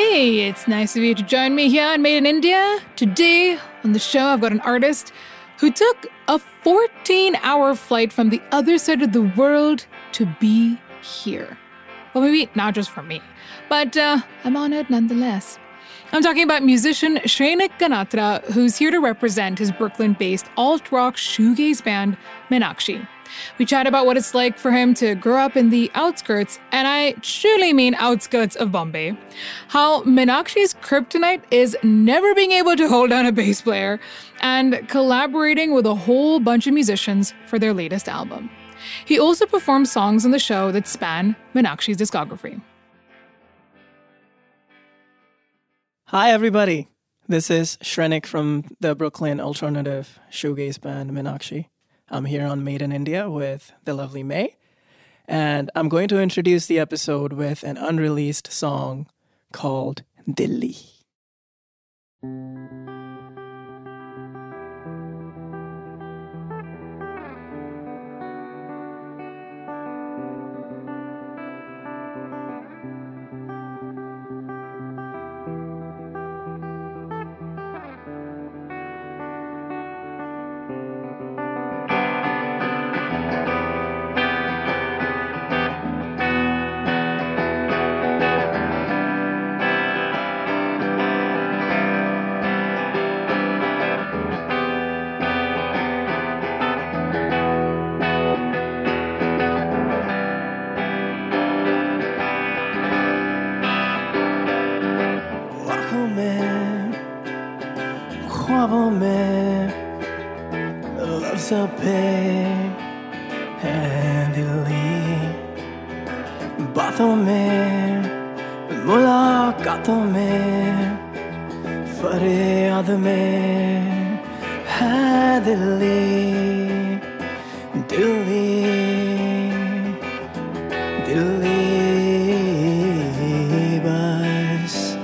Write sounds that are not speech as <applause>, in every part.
Hey, it's nice of you to join me here on Made in India. Today on the show, I've got an artist who took a 14 hour flight from the other side of the world to be here. Well, maybe not just for me, but uh, I'm honored nonetheless. I'm talking about musician Shrenik Ganatra, who's here to represent his Brooklyn based alt rock shoegaze band, Meenakshi. We chat about what it's like for him to grow up in the outskirts, and I truly mean outskirts of Bombay. How Meenakshi's kryptonite is never being able to hold down a bass player, and collaborating with a whole bunch of musicians for their latest album. He also performs songs on the show that span Meenakshi's discography. Hi, everybody. This is Shrenik from the Brooklyn alternative shoegaze band Meenakshi. I'm here on Made in India with the lovely May, and I'm going to introduce the episode with an unreleased song called Dilli. Gözlerime hadi dili dili dili bas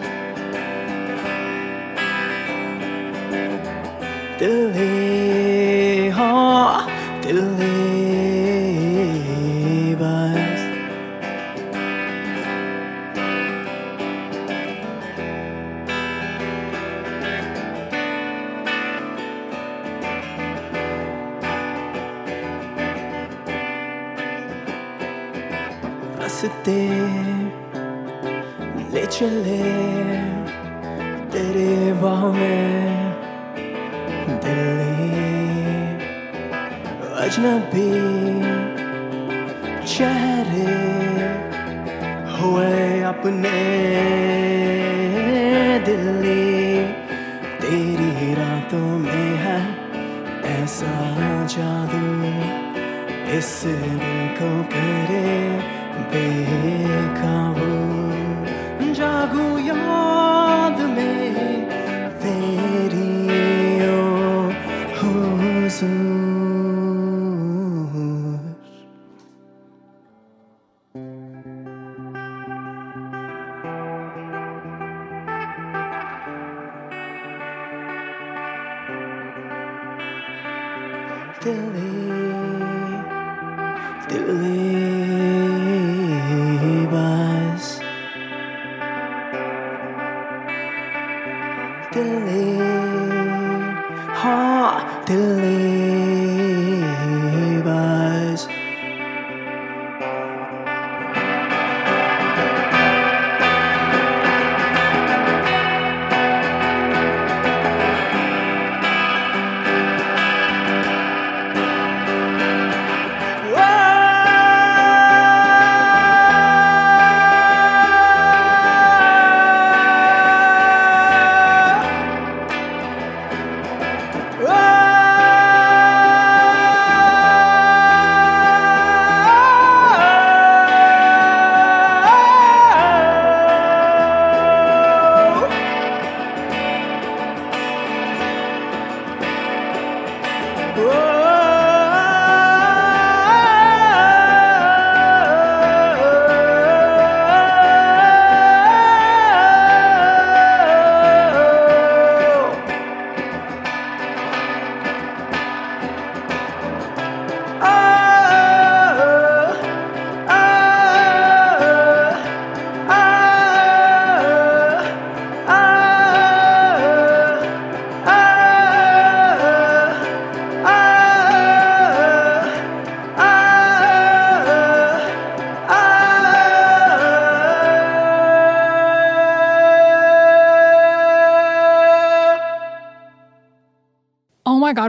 千里 Whoa!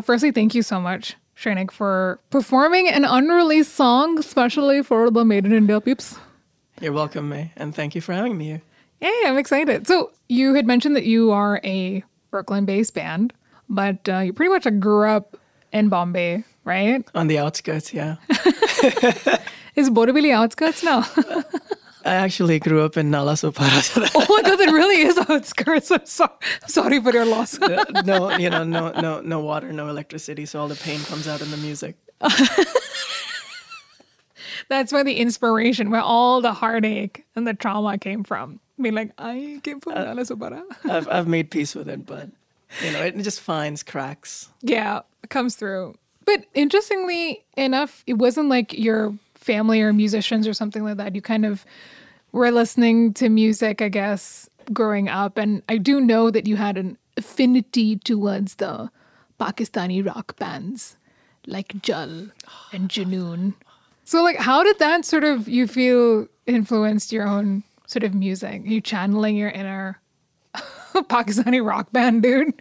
Firstly, thank you so much, Shrenik, for performing an unreleased song, especially for the Made in India peeps. You're welcome, May, and thank you for having me here. Hey, I'm excited. So you had mentioned that you are a Brooklyn-based band, but uh, you pretty much grew up in Bombay, right? On the outskirts, yeah. <laughs> Is Borivali outskirts now? <laughs> I actually grew up in Nalasopara. <laughs> So oh my god, that really is outskirts. I'm sorry, sorry for your loss. no, you know, no, no, no water, no electricity, so all the pain comes out in the music. <laughs> That's where the inspiration, where all the heartache and the trauma came from. I mean, like, I came from uh, Nalasopara. <laughs> I've I've made peace with it, but you know, it just finds cracks. Yeah, it comes through. But interestingly enough, it wasn't like your family or musicians or something like that. You kind of were listening to music, I guess, growing up. And I do know that you had an affinity towards the Pakistani rock bands like Jal and Junoon. So, like, how did that sort of you feel influenced your own sort of music? you channeling your inner <laughs> Pakistani rock band dude?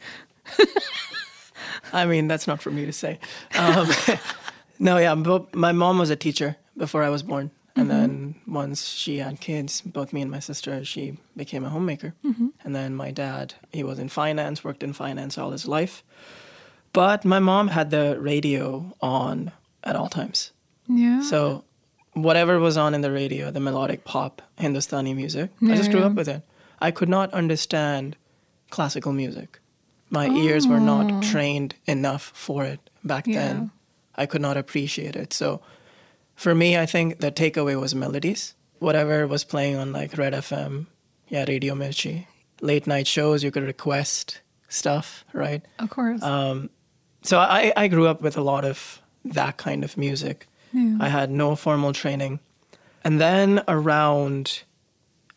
<laughs> I mean, that's not for me to say. Um, <laughs> no, yeah, but my mom was a teacher before I was born. And Mm-hmm. then once she had kids, both me and my sister, she became a homemaker. Mm-hmm. And then my dad, he was in finance, worked in finance all his life. But my mom had the radio on at all times. Yeah. So whatever was on in the radio, the melodic pop, Hindustani music, I just grew Yeah. up with it. I could not understand classical music. My ears were not trained enough for it back Oh. Yeah. then. I could not appreciate it. So for me, I think the takeaway was melodies. Whatever was playing on like Red FM, yeah, Radio Mirchi, late night shows, you could request stuff, right? of course. Um, so I, I grew up with a lot of that kind of music. I had no formal training. And then around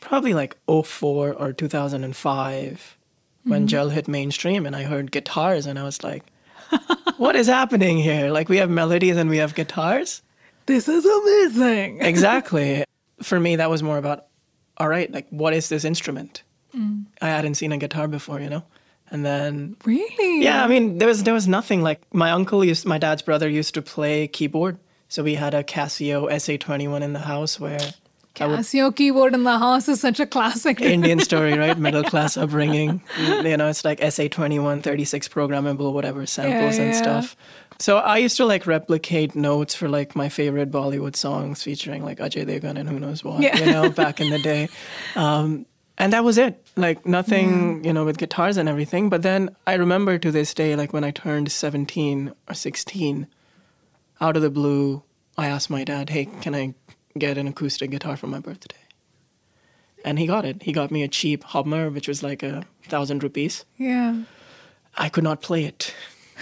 probably like 04 or 2005, when Jal hit mainstream and I heard guitars and I was like, <laughs> what is happening here? Like we have melodies and we have guitars? This is amazing. <laughs> Exactly. For me, that was more about, all right, like what is this instrument? Mm. I hadn't seen a guitar before, you know? And then Really? yeah, I mean, there was there was nothing like my uncle used, my dad's brother used to play keyboard, so we had a Casio SA21 in the house where I would Casio keyboard in the house is such a classic. <laughs> Indian story, right? Middle class upbringing. You know, it's like SA21, 36 programmable, whatever samples Yeah, and stuff. So I used to like replicate notes for like my favorite Bollywood songs featuring like Ajay Devgan and who knows what, Yeah. you know, back in the day. <laughs> Um, and that was it. Like nothing, you know, with guitars and everything. But then I remember to this day, like when I turned 17 or 16, out of the blue, I asked my dad, hey, can I get an acoustic guitar for my birthday? And he got it. He got me a cheap Hubmer, which was like a thousand rupees. yeah. I could not play it.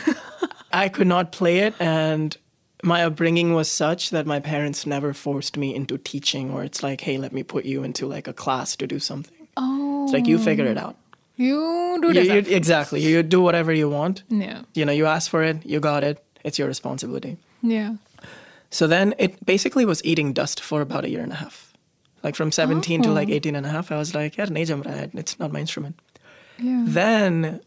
<laughs> I could not play it, and my upbringing was such that my parents never forced me into teaching, or it's like, hey, let me put you into like a class to do something. Oh. It's like you oh. figure it out. You do You, you, exactly. You do whatever you want. yeah. You know, you ask for it, you got it. It's your responsibility. Yeah. So then it basically was eating dust for about a year and a half. Like from 17 to like 18 and a half, I was like, yeah, nahi jam raha hai. it's not my instrument. Yeah. Then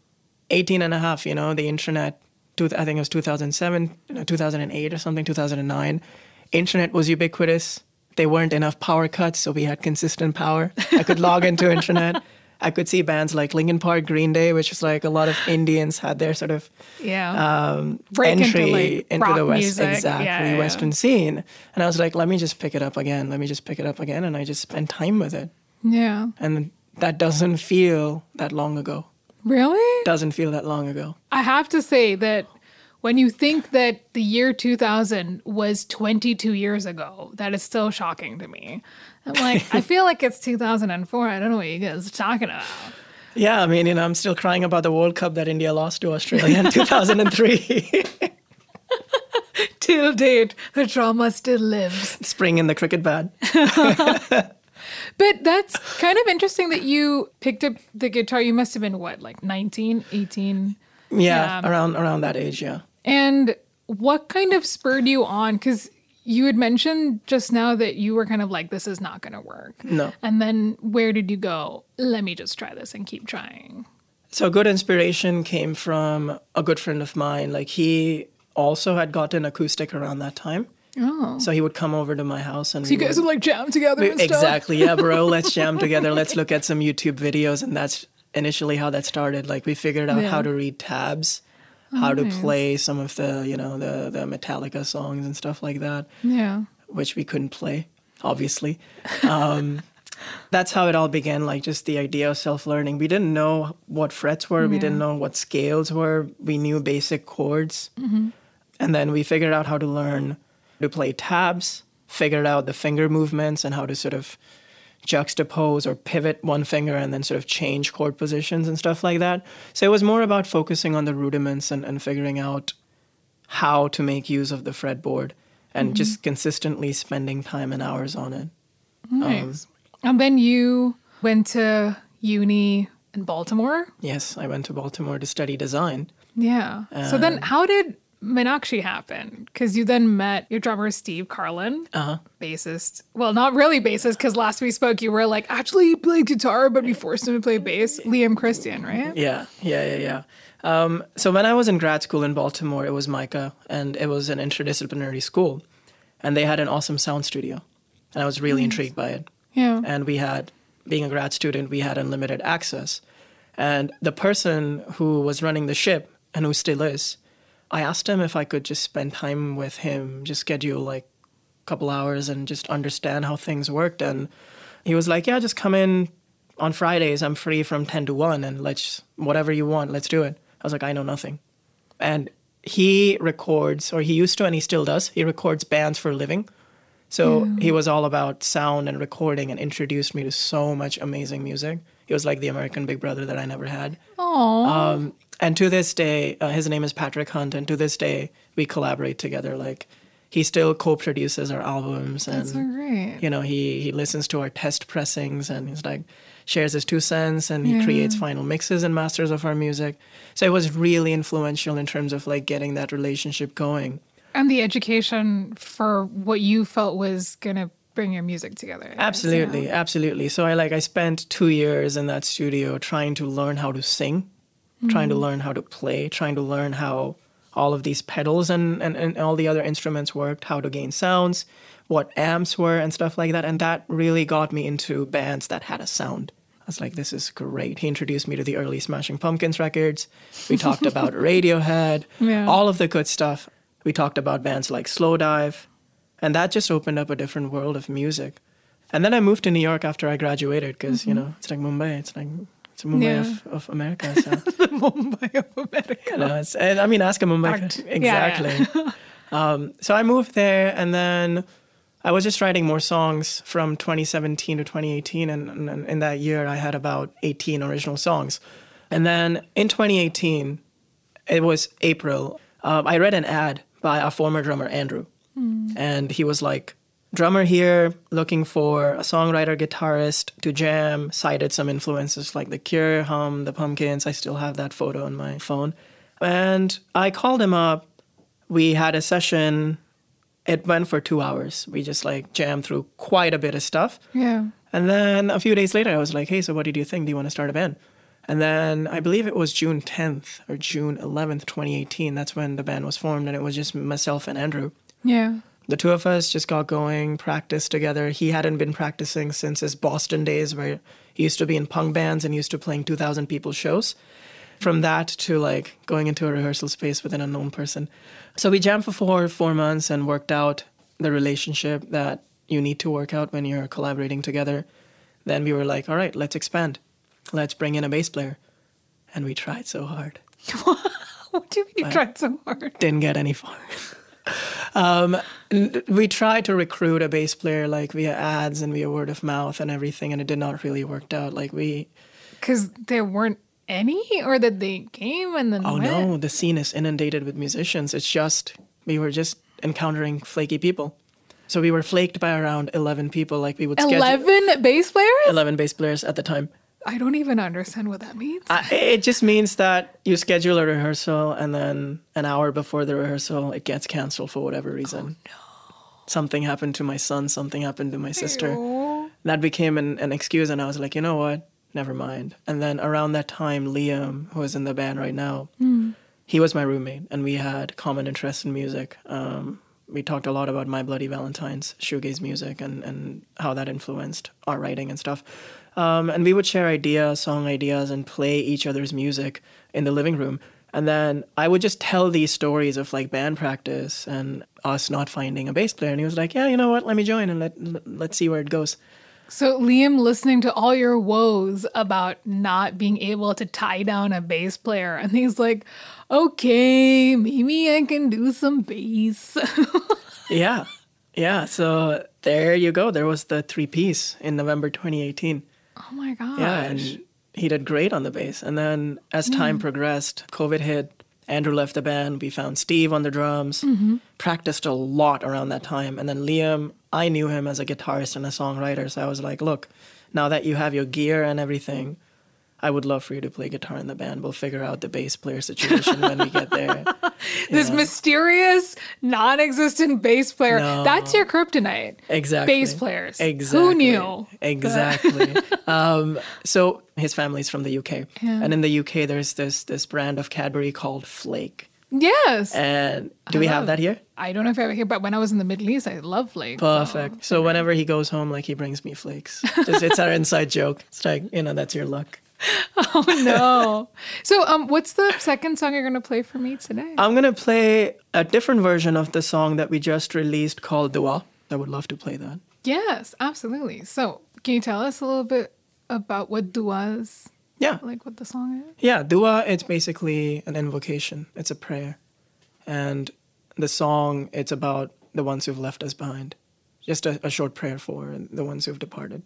18 and a half, you know, the internet, two, I think it was 2007, you know, 2008 or something, 2009. Internet was ubiquitous. There weren't enough power cuts, so we had consistent power. I could log into <laughs> internet. I could see bands like Linkin Park, Green Day, which was like a lot of Indians had their sort of Yeah. um, Break into, entry like, into, the West, music. exactly Yeah, yeah. Western scene. And I was like, let me just pick it up again. Let me just pick it up again, and I just spent time with it. yeah. And that doesn't feel that long ago. Really? Doesn't feel that long ago. I have to say that when you think that the year 2000 was 22 years ago, that is still shocking to me. I'm like, I feel like it's 2004. I don't know what you guys are talking about. Yeah, I mean, you know, I'm still crying about the World Cup that India lost to Australia in <laughs> 2003. <laughs> Till date, the trauma still lives. Spring in the cricket bat. <laughs> But that's kind of interesting that you picked up the guitar. You must have been what, like 19, 18? Yeah, Yeah. around around that age. Yeah. And what kind of spurred you on? Because you had mentioned just now that you were kind of like, this is not going to work. No. And then where did you go? Let me just try this and keep trying. So good inspiration came from a good friend of mine. Like he also had gotten acoustic around that time. Oh. So he would come over to my house and So you we guys would- would like jam together and stuff? exactly. Yeah bro. <laughs> Let's jam together. Let's look at some youtube videos. And that's initially how that started. Like we figured out Yeah. how to read tabs how to nice. play some of the you know the the metallica songs and stuff like that Yeah. which we couldn't play obviously. Um, <laughs> that's how it all began like just the idea of self-learning. We didn't know what frets were. We didn't know what scales were. We knew basic chords. And then we figured out how to learn to play tabs figured out the finger movements and how to sort of juxtapose or pivot one finger and then sort of change chord positions and stuff like that so it was more about focusing on the rudiments and, and figuring out how to make use of the fretboard and mm-hmm. just consistently spending time and hours on it Nice. Um, and then you went to uni in Baltimore. yes i went to baltimore to study design Yeah. so then how did Meenakshi happen? Because you then met your drummer, Steve Carlin, uh-huh bassist. Well, not really bassist, because last we spoke, you were like, actually, he played guitar, but we forced him to play bass. Liam Christian, right? Yeah, yeah, yeah, yeah. Um, so when I was in grad school in Baltimore, it was MICA, and it was an interdisciplinary school, and they had an awesome sound studio, and I was really intrigued by it. Yeah. And we had, being a grad student, we had unlimited access, and the person who was running the ship and who still is, I asked him if I could just spend time with him, just schedule like a couple hours and just understand how things worked, and he was like, "Yeah, just come in on Fridays. I'm free from 10 to 1 and let's whatever you want, let's do it." I was like, "I know nothing." And he records or he used to and he still does. He records bands for a living. So he was all about sound and recording and introduced me to so much amazing music. He was like the American Big Brother that I never had. Aww. Um, and to this day, uh, his name is Patrick Hunt, and to this day, we collaborate together. Like, he still co-produces our albums, and That's so great. you know, he he listens to our test pressings, and he's like shares his two cents, and he Yeah. creates final mixes and masters of our music. So it was really influential in terms of like getting that relationship going. And the education for what you felt was going to bring your music together. Absolutely, absolutely. So I like I spent two years in that studio trying to learn how to sing, trying to mm. learn how to play, trying to learn how all of these pedals and, and, and all the other instruments worked, how to gain sounds, what amps were and stuff like that. And that really got me into bands that had a sound. I was like, this is great. He introduced me to the early Smashing Pumpkins records. We talked <laughs> about Radiohead, Yeah. all of the good stuff. We talked about bands like Slowdive, and that just opened up a different world of music. And then I moved to New York after I graduated because you mm-hmm. know it's like Mumbai. It's like it's Mumbai Yeah. of, of America. So <laughs> The Mumbai of America. you know, it's, and I mean, ask a Mumbai Fact. Yeah, exactly. <laughs> um, so I moved there, and then I was just writing more songs from 2017 to 2018, and, and, and in that year I had about 18 original songs. And then in 2018, it was April. Um, I read an ad by our former drummer Andrew, and he was like, "Drummer here, looking for a songwriter, guitarist to jam." Cited some influences like The Cure, Hum, The Pumpkins. I still have that photo on my phone, and I called him up. We had a session. It went for two hours. We just like jammed through quite a bit of stuff. Yeah. And then a few days later, I was like, hey, so what did you think? Do you want to start a band? And then I believe it was June 10th or June 11th, 2018. That's when the band was formed, and it was just myself and Andrew. Yeah. The two of us just got going, practiced together. He hadn't been practicing since his Boston days, where he used to be in punk bands and used to playing 2,000 people shows. From that to like going into a rehearsal space with an unknown person. So we jammed for four four months and worked out the relationship that you need to work out when you're collaborating together. Then we were like, all right, let's expand. Let's bring in a bass player. And we tried so hard. <laughs> What do you mean you tried so hard? didn't get any far. <laughs> um, we tried to recruit a bass player like via ads and via word of mouth and everything, and it did not really work out. Like we, Because there weren't any, or that they came and then oh went? no, the scene is inundated with musicians. It's just we were just encountering flaky people. So we were flaked by around eleven people. Like we would schedule Eleven bass players? eleven bass players at the time. I don't even understand what that means. I, it just means that you schedule a rehearsal and then an hour before the rehearsal it gets canceled for whatever reason. Oh, no. Something happened to my son, something happened to my sister. Oh, That became an, an excuse and I was like, you know what? never mind. And then around that time, Liam, who is in the band right now, he was my roommate, and we had common interest in music. Um, we talked a lot about My Bloody Valentine's shoegaze music and, and how that influenced our writing and stuff. Um, and we would share ideas, song ideas, and play each other's music in the living room. And then I would just tell these stories of like band practice and us not finding a bass player. And he was like, "Yeah, you know what? Let me join and let, let let's see where it goes." So Liam listening to all your woes about not being able to tie down a bass player and he's like, "Okay, maybe I can do some bass." <laughs> yeah, yeah. So there you go. There was the three piece in November 2018. Oh my gosh. Yeah, and he did great on the bass. And then as mm-hmm. time progressed, COVID hit. Andrew left the band. We found Steve on the drums. Mm-hmm. Practiced a lot around that time. And then Liam, I knew him as a guitarist and a songwriter. So I was like, look, now that you have your gear and everything, I would love for you to play guitar in the band. We'll figure out the bass player situation when we get there. <laughs> this mysterious, non-existent bass player. No. That's your kryptonite. Exactly. Bass players. Exactly. Who knew? Exactly. <laughs> um, so his family's from the UK, Yeah. and in the UK, there's this this brand of Cadbury called Flake. Yes. And do we have that here? I don't know if I have it here, but when I was in the Middle East, I love flakes. so- Perfect. So whenever he goes home, like he brings me flakes. Just, it's our <laughs> inside joke. It's like you know that's your luck. <laughs> Oh no. so um what's the second song you're gonna play for me today? I'm gonna play a different version of the song that we just released called Dua. I would love to play that. yes, absolutely. So can you tell us a little bit about what Dua is? Yeah. like what the song is? Yeah, dua, it's basically an invocation. It's a prayer. And the song, it's about the ones who've left us behind. Just a, a short prayer for the ones who've departed.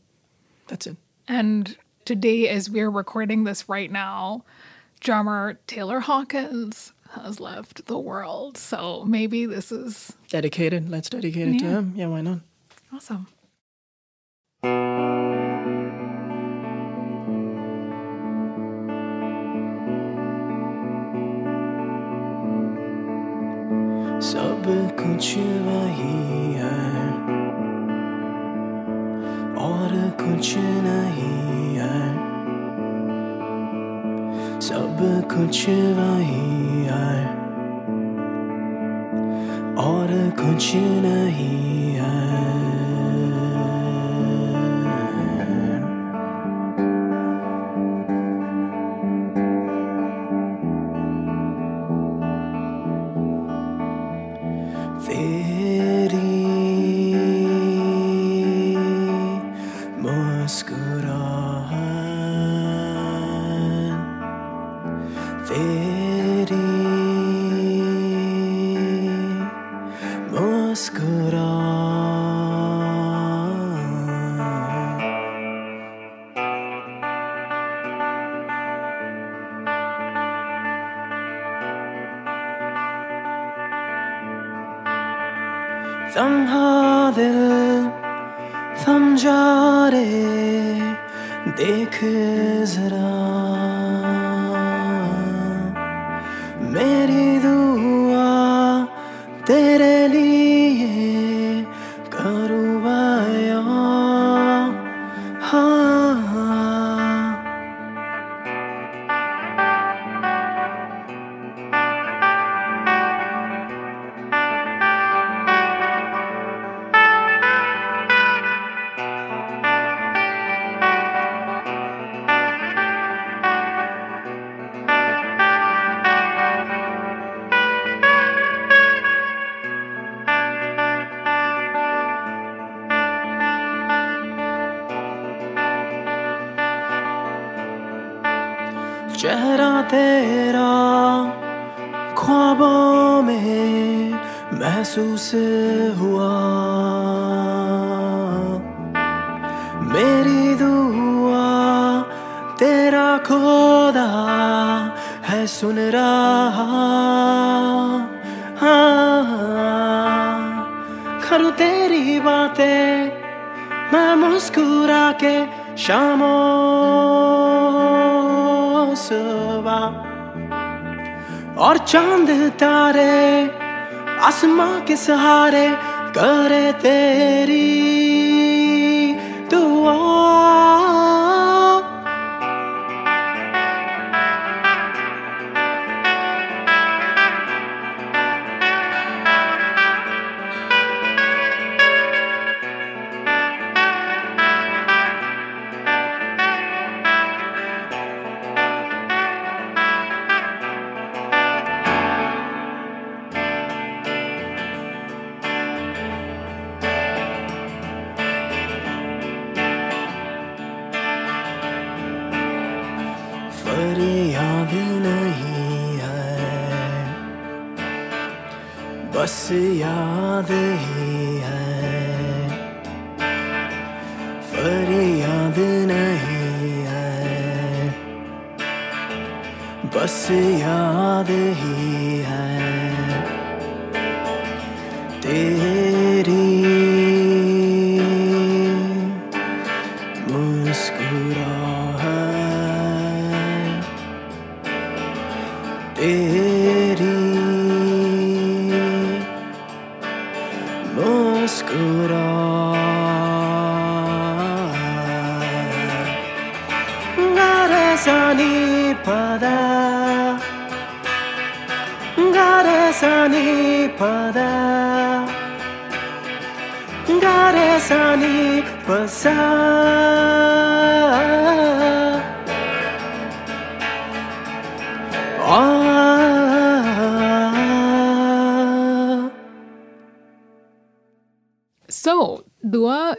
That's it. And today, as we're recording this right now, drummer Taylor Hawkins has left the world. So maybe this is Dedicated. Let's dedicate it to Yeah. him. Yeah, why not? awesome. सब कुछ वही है और कुछ नहीं سب کچھ وہی ہے اور کچھ نہیں ہے۔ تھم جا رے دیکھ ذرا۔ میں کروں تیری باتیں میں مسکرا کے شاموں صبح اور چاند تارے آسماں کے سہارے کرے تیری دعا۔ بس یاد ہی ہے۔ تیرے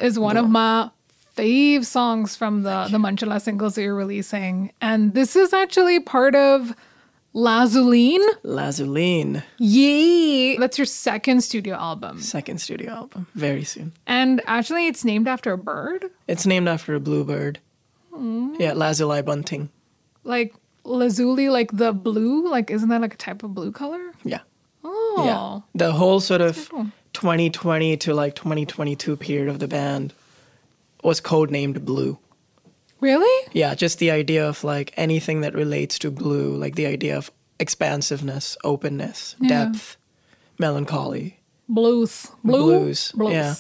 is one of my fave songs from the, the Manchala singles that you're releasing. And this is actually part of Lazuline. Lazuline, Yay! That's your second studio album. second studio album, very soon. And actually, it's named after a bird. It's named after a bluebird. Mm. Yeah, Lazuli bunting. Like lazuli, like the blue. Like, isn't that like a type of blue color? Yeah. Oh. Yeah. The whole sort of 2020 to like 2022 period of the band was codenamed Blue. Really? Yeah, just the idea of like anything that relates to blue, like the idea of expansiveness, openness, depth, melancholy. Blues. Blue? Blues, Blues. yeah.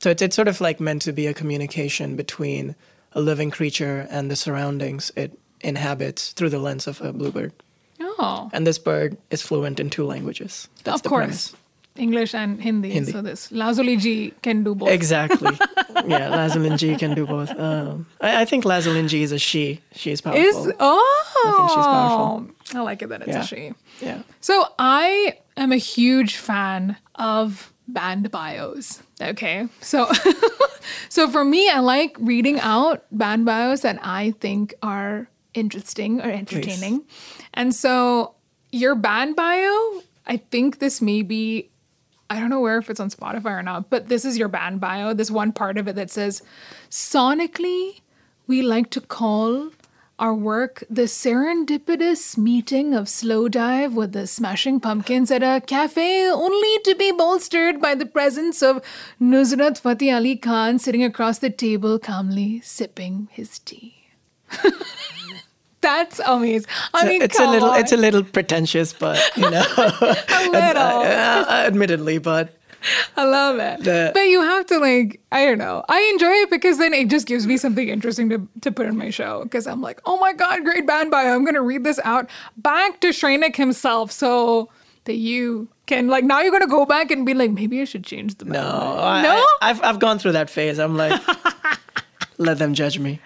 So it's, it's sort of like meant to be a communication between a living creature and the surroundings it inhabits through the lens of a bluebird. Oh. And this bird is fluent in two languages. That's of the course. premise. English and Hindi. Hindi. So this Lazuli G can do both. Exactly. <laughs> yeah, Lazulin G can do both. Um, I, I think Lazulin G is a she. She is powerful. Is oh, I think she's powerful. I like it that it's Yeah. a she. yeah. So I am a huge fan of band bios. Okay, so <laughs> so for me, I like reading out band bios that I think are interesting or entertaining, and so your band bio, I think this may be. I don't know where if it's on Spotify or not, but this is your band bio. This one part of it that says, sonically, we like to call our work the serendipitous meeting of Slowdive with the smashing pumpkins at a cafe only to be bolstered by the presence of Nusrat Fateh Ali Khan sitting across the table calmly sipping his tea. <laughs> That's amazing. I mean, it's a little on. it's a little pretentious, but you know, <laughs> a little. <laughs> uh, admittedly, but I love it. The- but you have to like, I don't know. I enjoy it because then it just gives me something interesting to, to put in my show. Because I'm like, oh my God, great band bio. I'm gonna read this out back to Shrenik himself so that you can like now you're gonna go back and be like, maybe I should change the no. I, no? I, I've I've gone through that phase. I'm like, <laughs> let them judge me.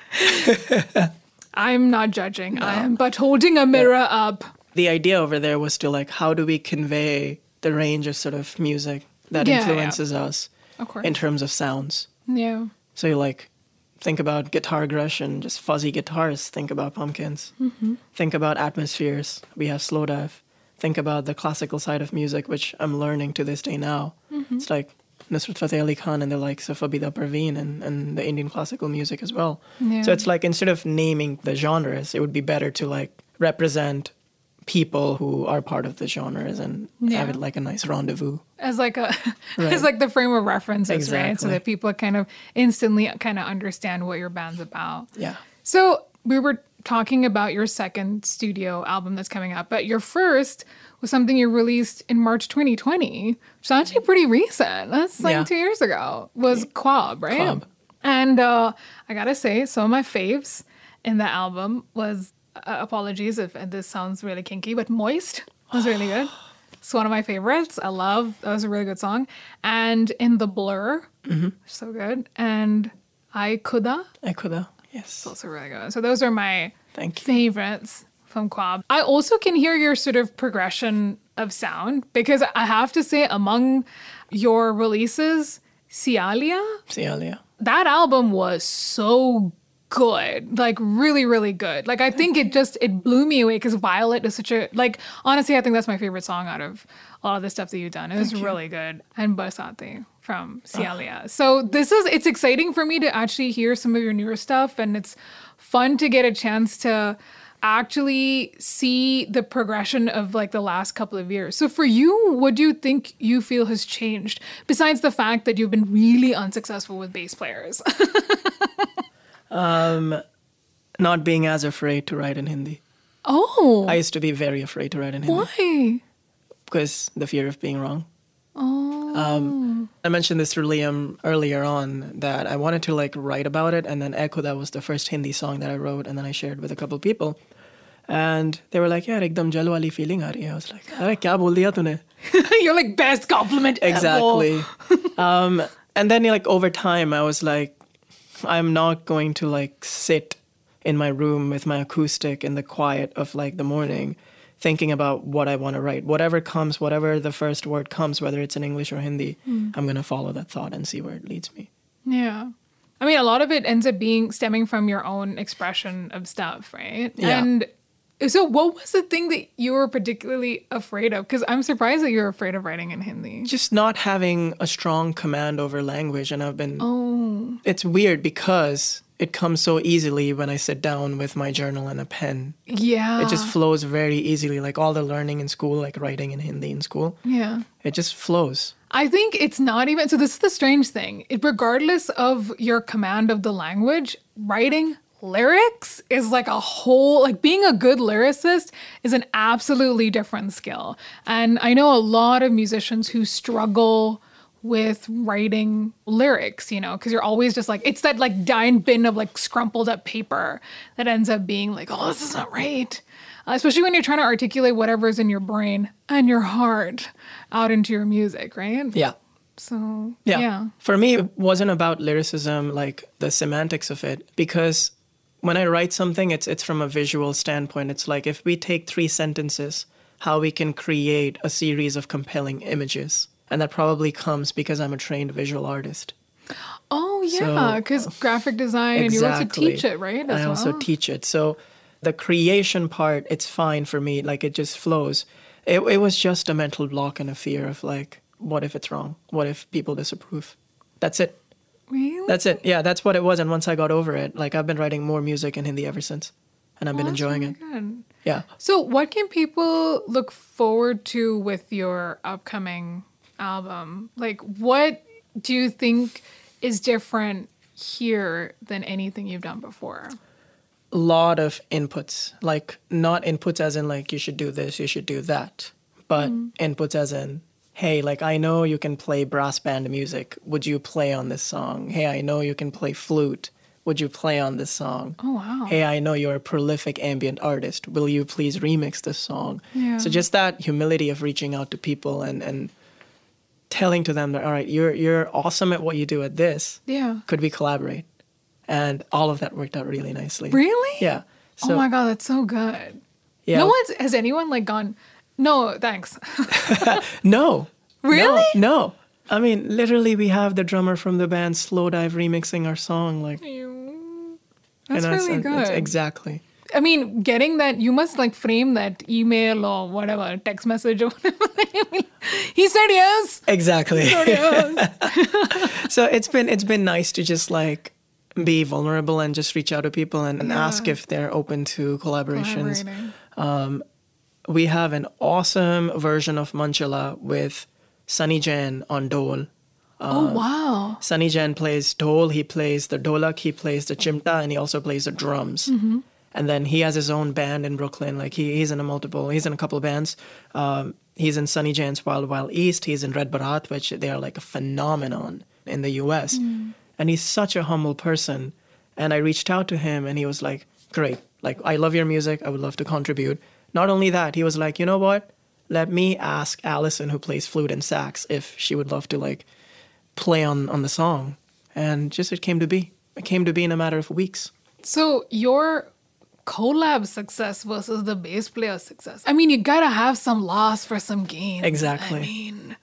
I'm not judging. I am but holding a mirror up. The idea over there was to like, how do we convey the range of sort of music that Yeah, yeah. influences us Of course. in terms of sounds? yeah. So you like think about guitar aggression, just fuzzy guitars. Think about pumpkins. Mm-hmm. Think about atmospheres. We have Slowdive. Think about the classical side of music, which I'm learning to this day now. Mm-hmm. It's like Nusrat Fateh Ali Khan and the likes of Abida Parveen and, and the Indian classical music as well. Yeah. So it's like instead of naming the genres, it would be better to like represent people who are part of the genres and have it like a nice rendezvous. as like a <laughs> Right. as like the frame of references, right? So that people kind of instantly kind of understand what your band's about. Yeah. So we were talking about your second studio album that's coming up, but your first was something you released in March 2020, which is actually pretty recent. That's like Yeah. two years ago. Was Quab, right? Quab. And uh, I gotta say, some of my faves in the album was uh, apologies if this sounds really kinky, but Moist was really good. <sighs> It's one of my favorites. I love that was a really good song. And in the Blur, so good. And I Kuda, Ekuda. Yes. also really good. So those are my Thank you. favorites from Quab. I also can hear your sort of progression of sound because I have to say, among your releases, Cialia, See, Alia. that album was so good, like really, really good. Like I think it just it blew me away because Violet is such a like honestly, I think that's my favorite song out of a lot of the stuff that you've done. It was really good. And Basate from Cialia. So this is it's exciting for me to actually hear some of your newer stuff and it's fun to get a chance to actually see the progression of like the last couple of years. So for you, what do you think you feel has changed besides the fact that you've been really unsuccessful with bass players? <laughs> Not being as afraid to write in Hindi. oh, I used to be very afraid to write in Hindi why? because the fear of being wrong. Oh, I mentioned this to Liam earlier on that I wanted to like write about it, and then Echo that was the first Hindi song that I wrote, and then I shared with a couple people, and they were like, "Yeah, ekdam jal wali feeling aa rahi. I was like, "Arey kya bol diya tune?" <laughs> you're like best compliment ever. Exactly. <laughs> um, and then like over time, I was like, I'm not going to like sit in my room with my acoustic in the quiet of like the morning thinking about what I want to write. Whatever comes, whatever the first word comes, whether it's in English or Hindi, hmm. I'm going to follow that thought and see where it leads me. Yeah. I mean, a lot of it ends up being stemming from your own expression of stuff, right? Yeah. And so, what was the thing that you were particularly afraid of? Because I'm surprised that you're afraid of writing in Hindi. Just not having a strong command over language. And I've been, Oh, it's weird because it comes so easily when I sit down with my journal and a pen. yeah. It just flows very easily. Like all the learning in school, like writing in Hindi in school, yeah. it just flows. I think it's not even so. This is the strange thing. It, regardless of your command of the language, writing lyrics is like a whole like being a good lyricist is an absolutely different skill. And I know a lot of musicians who struggle with writing lyrics, you know, because you're always just like it's that like giant bin of like scrumpled up paper that ends up being like, oh, this is not right. Uh, especially when you're trying to articulate whatever's in your brain and your heart out into your music, right? Yeah. So Yeah. yeah. For me, it wasn't about lyricism, like the semantics of it, because when I write something, it's it's from a visual standpoint. It's like if we take three sentences, how we can create a series of compelling images, and that probably comes because I'm a trained visual artist. Oh yeah, So- because graphic design and you also teach it, right? I also well? teach it. So the creation part, it's fine for me. Like it just flows. It, it was just a mental block and a fear of like, what if it's wrong? What if people disapprove? That's it. Really? That's it. Yeah, that's what it was. And once I got over it, like I've been writing more music in Hindi ever since, and I've been Oh, enjoying it. good. Yeah. So, what can people look forward to with your upcoming album? Like, what do you think is different here than anything you've done before? A lot of inputs, like not inputs as in like you should do this, you should do that, but mm. inputs as in, hey, like I know you can play brass band music. Would you play on this song? Hey, I know you can play flute. Would you play on this song? Oh wow. Hey, I know you're a prolific ambient artist. Will you please remix this song? Yeah. So just that humility of reaching out to people and and telling to them that all right, you're you're awesome at what you do at this. Yeah. Could we collaborate? And all of that worked out really nicely. Really? Yeah. Oh so oh my god, that's so good. yeah. No one's has anyone like gone. No, thanks. <laughs> No. <laughs> Really? No, no. I mean, literally, we have the drummer from the band Slowdive remixing our song. Like, That's you know, it's- really it's good. exactly. I mean, getting that, you must like frame that email or whatever, text message or <laughs> whatever. he said yes. Exactly. Said yes. so it's been it's been nice to just like be vulnerable and just reach out to people and, and ask if they're open to collaborations. Collaborating. Um, We have an awesome version of Manchala with Sunny Jain on dhol. oh, uh, wow. Sunny Jain plays dhol, he plays the dholak, he plays the chimta, and he also plays the drums. Mm-hmm. And then he has his own band in Brooklyn. Like he, he's in a multiple, he's in a couple of bands. Um, he's in Sunny Jain's Wild Wild East. He's in Red Baraat, which they are like a phenomenon in the U.S. Mm. And he's such a humble person. And I reached out to him, and he was like, "Great, like I love your music. I would love to contribute." Not only that, he was like, "You know what? Let me ask Allison, who plays flute and sax, if she would love to like play on on the song." And just it came to be. It came to be in a matter of weeks. So your collab success versus the bass player success. I mean, you gotta have some loss for some gain. Exactly. I mean,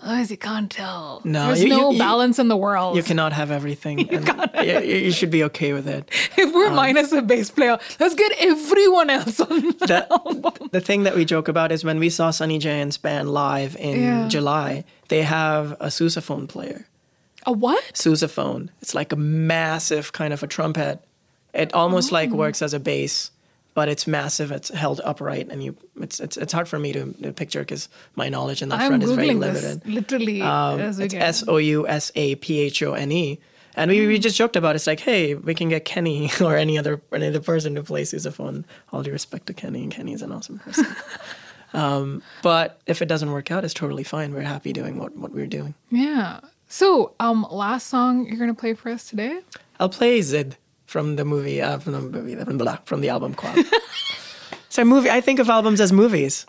Otherwise, you can't tell. No, There's you- no you- you- balance in the world. You cannot have everything. <laughs> and you, you- you should be okay with it. <laughs> if we're um, minus a bass player, let's get everyone else on <laughs> the That- album. The thing that we joke about is when we saw Sunny Jain's band live in Yeah. July, they have a sousaphone player. A what? Sousaphone. It's like a massive kind of a trumpet. It almost like Oh. works as a bass, but it's massive. It's held upright, and you. It's it's, it's hard for me to, to picture because my knowledge in that I'm front is very limited. this literally Um, it's. S O U S A P H O N E. And we, we just joked about it. It's like, hey, we can get Kenny <laughs> or any other any other person to play sousaphone. All due respect to Kenny, and Kenny is an awesome person. <laughs> um, but if it doesn't work out, it's totally fine. We're happy doing what, what we're doing. Yeah. So, um, last song you're gonna play for us today? I'll play Zid from the movie, uh, from the movie, from the, from the album Quab. <laughs> so movie, I think of albums as movies.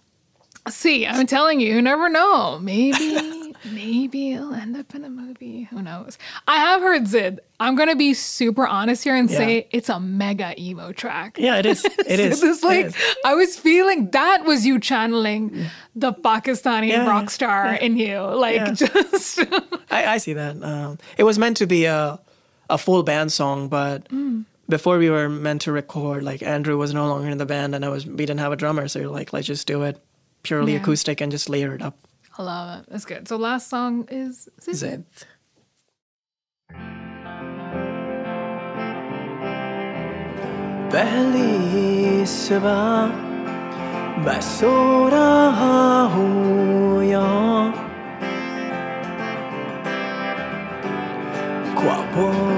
See, I'm telling you, you never know. Maybe, <laughs> maybe it'll end up in a movie. Who knows? I have heard Zid. I'm gonna be super honest here and say it's a mega emo track. Yeah, it is. <laughs> It is. It's like is. I was feeling that was you channeling the Pakistani Yeah, rock star in you. Like Yeah. just I, I see that. Um, it was meant to be a a full band song, but before we were meant to record, like Andrew was no longer in the band, and I was we didn't have a drummer, so you're like, let's just do it purely Yeah. acoustic and just layer it up. I love it. That's good. So last song is Zid. Zid. पहली सुबह मैं सो रहा हूँ यहाँ ख्वाबों में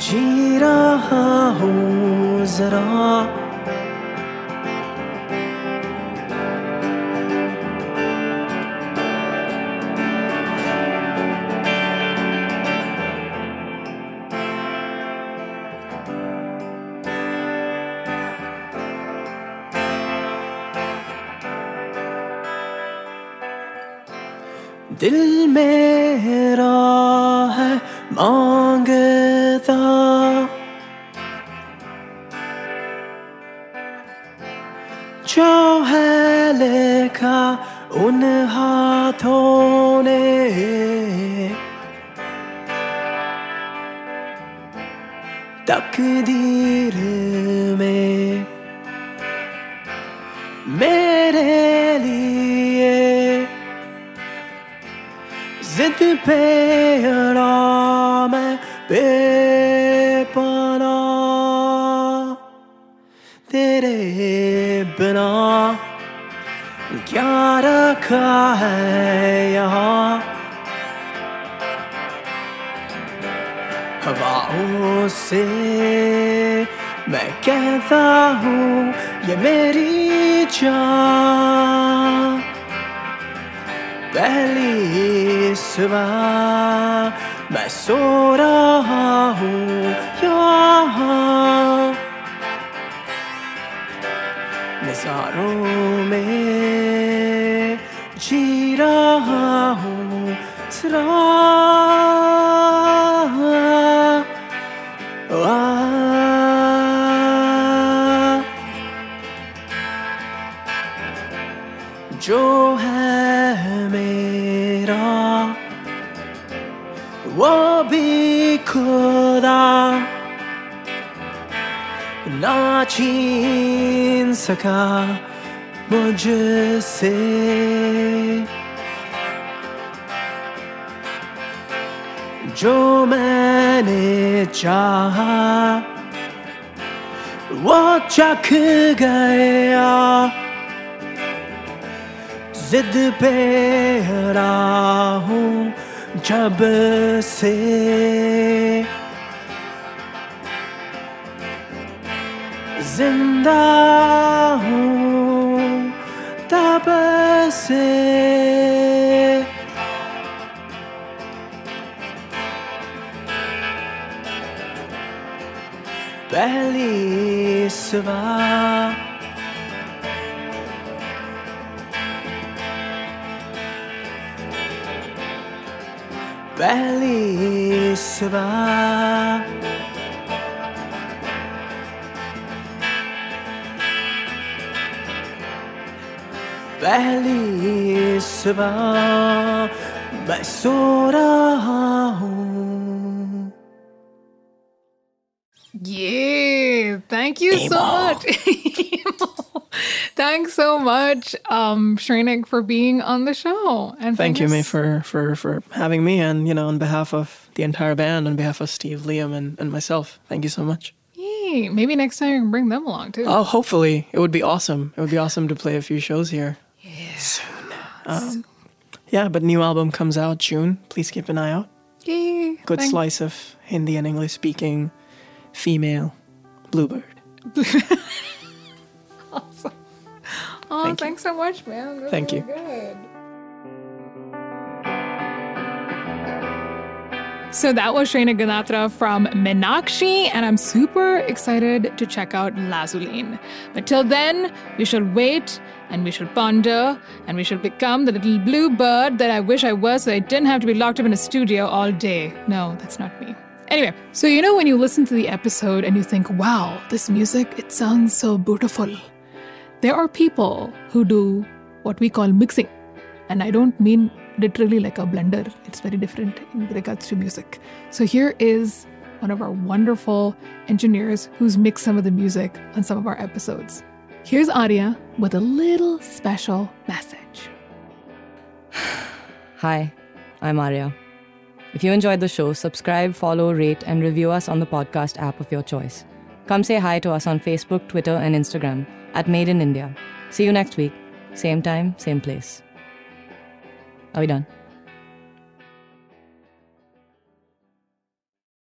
جی رہا ہوں ذرا۔ دل میرا ہے مانگ ان ہاتھوں نے تقدیر میں میرے لیے زد پہ رکھا ہے یہاں۔ ہواؤں سے میں کہتا ہوں، یہ میری جان۔ پہلی صبح میں سو رہا ہوں یہاں۔ نظاروں میں جی رہا ہوں جو ہے میرا وہ بھی خدا۔ نہ چھین سکا۔ مجھ سے جو میں نے چاہا، وہ چکھ گیا۔ زد پہ ہرا ہوں جب سے۔ زندہ ہوں passer. Belly Bellissima. पहली सुबह पहली सुबह मैं सो रहा हूँ Yeah, thank you so much. Thanks so much, um, Shrenik, for being on the show. And Thank you, May, us- for, for, for having me. And, you know, on behalf of the entire band, on behalf of Steve, Liam, and, and myself, thank you so much. Yay, maybe next time you can bring them along too. Oh, hopefully. It would be awesome. It would be awesome to play a few shows here soon. Um, yeah, but new album comes out June. Please keep an eye out. Yay. Good thank- slice of Hindi and English speaking female bluebird. <laughs> Awesome. Oh, Thank you. thanks so much, man. Thank you. Good. So that was Shrena Ganatra from Meenakshi, and I'm super excited to check out Lazuline. But till then, we shall wait and we shall ponder and we shall become the little blue bird that I wish I was so I didn't have to be locked up in a studio all day. No, that's not me. Anyway, so you know when you listen to the episode and you think, wow, this music, it sounds so beautiful. There are people who do what we call mixing. And I don't mean literally like a blender, it's very different in regards to music. So here is one of our wonderful engineers who's mixed some of the music on some of our episodes. Here's Arya with a little special message. <sighs> Hi, I'm Arya. If you enjoyed the show, subscribe, follow, rate, and review us on the podcast app of your choice. Come say hi to us on Facebook, Twitter, and Instagram at Made in India. See you next week. Same time, same place. Are we done?